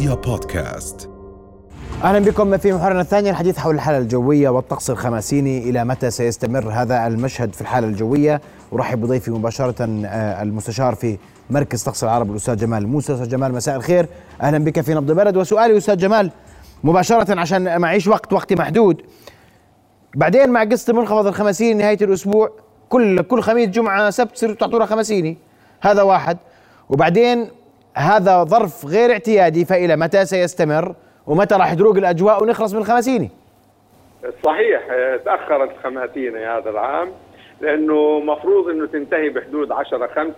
رؤيا بودكاست. أهلا بكم في محورنا الثاني الحديث حول الحالة الجوية والطقس الخماسيني. إلى متى سيستمر هذا المشهد في الحالة الجوية؟ أرحب بضيفي مباشرة آه، المستشار في مركز طقس العرب الأستاذ جمال موسى. أستاذ جمال مساء الخير. أهلا بك في نبض البلد. وسؤالي أستاذ جمال مباشرة عشان معيش وقت وقتي محدود. بعدين مع قصة المنخفض الخمسيني نهاية الأسبوع كل كل خميس جمعة سبت تصيروا تعطونا خمسيني هذا واحد. وبعدين هذا ظرف غير اعتيادي فإلى متى سيستمر؟ ومتى راح تروق الأجواء ونخلص من الخمسيني صحيح تأخرت خماتيني هذا العام لأنه مفروض أنه تنتهي بحدود 10 5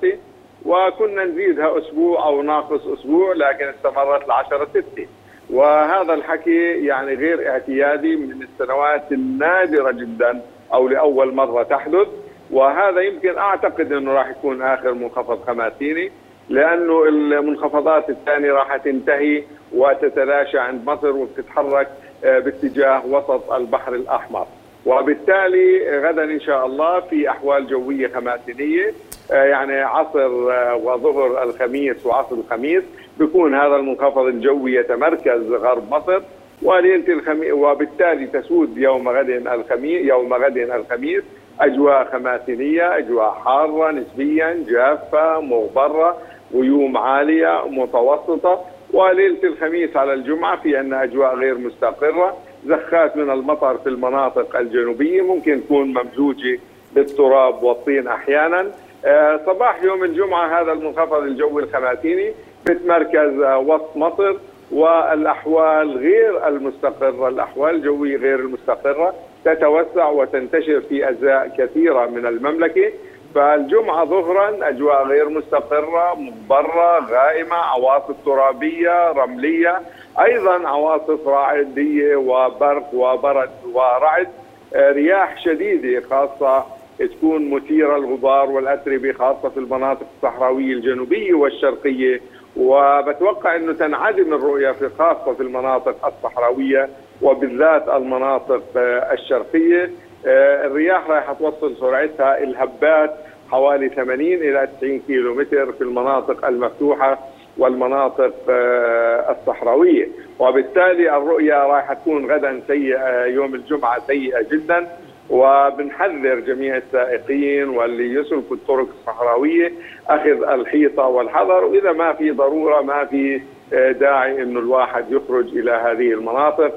وكنا نزيدها أسبوع أو ناقص أسبوع لكن استمرت ل 10 6 وهذا الحكي يعني غير اعتيادي من السنوات النادرة جدا أو لأول مرة تحدث وهذا يمكن أعتقد أنه راح يكون آخر منخفض خماسيني. لأنه المنخفضات الثانية راح تنتهي وتتلاشى عند مصر وتتحرك آه، باتجاه وسط البحر الأحمر. وبالتالي غدا إن شاء الله في أحوال جوية خماسينية آه، يعني عصر آه، وظهر الخميس وعصر الخميس بيكون هذا المنخفض الجوي يتمركز غرب مصر. وليلة الخميس وبالتالي تسود يوم غد الخميس يوم غد الخميس أجواء خماسينية، أجواء حارة نسبيا جافة مغبرة. غيوم عالية متوسطة وليلة الخميس على الجمعة في أن أجواء غير مستقرة، زخات من المطر في المناطق الجنوبية ممكن تكون ممزوجة بالتراب والطين أحيانا. آه، صباح يوم الجمعة هذا المنخفض الجوي الخماسيني بتمركز آه، وسط مصر والأحوال غير المستقرة، الأحوال الجويه غير المستقرة تتوسع وتنتشر في أجزاء كثيرة من المملكة فالجمعة ظهرا أجواء غير مستقرة مغبرة غائمة عواصف ترابية رملية أيضا عواصف رعدية وبرق وبرد ورعد آه، رياح شديدة خاصة تكون مثيرة الغبار والأتربة خاصة في المناطق الصحراوية الجنوبية والشرقية. وبتوقع أنه تنعدم الرؤية في خاصة في المناطق الصحراوية وبالذات المناطق آه، الشرقية. الرياح راح توصل سرعتها الهبات حوالي 80 إلى 90 كيلو متر في المناطق المفتوحة والمناطق آه، الصحراوية. وبالتالي الرؤية راح تكون غدا سيئة يوم الجمعة سيئة جدا. وبنحذر جميع السائقين واللي يسلكوا الطرق الصحراوية أخذ الحيطة والحذر. وإذا ما في ضرورة ما في آه، داعي إنه الواحد يخرج إلى هذه المناطق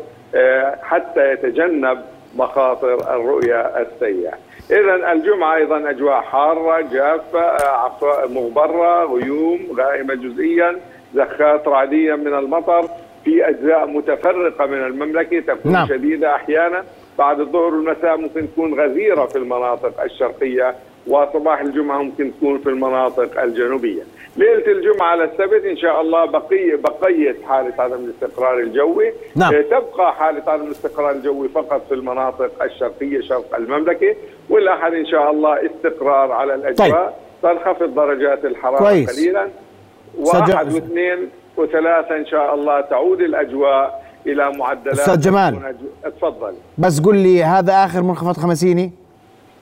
حتى يتجنب مخاطر الرؤية السيئة. إذا الجمعة أيضا أجواء حارة جافة مغبرة غيوم غائمة جزئيا زخات رعدية من المطر في أجزاء متفرقة من المملكة تكون نعم. شديدة أحيانا. بعد الظهر والمساء ممكن تكون غزيرة في المناطق الشرقية وصباح الجمعة ممكن تكون في المناطق الجنوبية. ليلة الجمعة على السبت إن شاء الله بقيه بقية حالة عدم الاستقرار الجوي نعم. آه، تبقى حالة عدم الاستقرار الجوي فقط في المناطق الشرقية شرق المملكة والاحد إن شاء الله استقرار على الأجواء طيب. تنخفض درجات الحرارة كويس. قليلا واحد واثنين وثلاثة إن شاء الله تعود الأجواء إلى معدلات أستاذ جمال تفضل بس قل لي هذا آخر منخفض خمسيني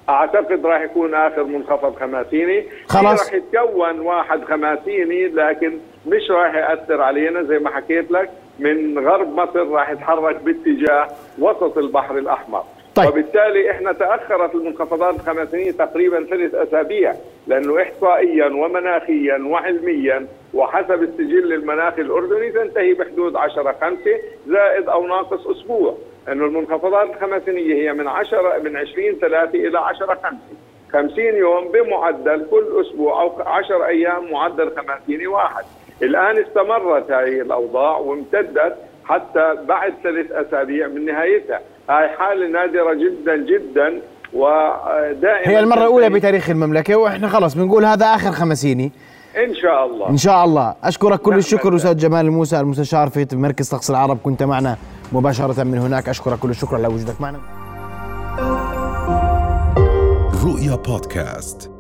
أعتقد راح يكون آخر منخفض خماسيني. خلاص. راح يتكون واحد خماسيني لكن مش راح يأثر علينا زي ما حكيت لك. من غرب مصر راح يتحرك باتجاه وسط البحر الأحمر. طيب. وبالتالي إحنا تأخرت المنخفضات الخماسينية تقريبا ثلاث أسابيع لأنه احصائيا ومناخيا وعلميا وحسب السجل المناخي الأردني تنتهي بحدود 10 5 زائد أو ناقص أسبوع. إنه المنخفضات الخمسينية هي من 10 من 20 3 إلى 10 5 50 يوم بمعدل كل أسبوع أو 10 أيام معدل خمسيني واحد. الآن استمرت هذه الأوضاع وامتدت حتى بعد ثلاث أسابيع من نهايتها. هاي حالة نادرة جدا جدا ودائما هي المرة الأولى بتاريخ المملكة وإحنا خلص بنقول هذا آخر خمسيني. إن شاء الله. إن شاء الله. أشكرك كل الشكر أستاذ جمال الموسى المستشار في مركز طقس العرب. كنت معنا مباشرة من هناك. أشكرك كل الشكر. على وجودك معنا. رؤيا بودكاست.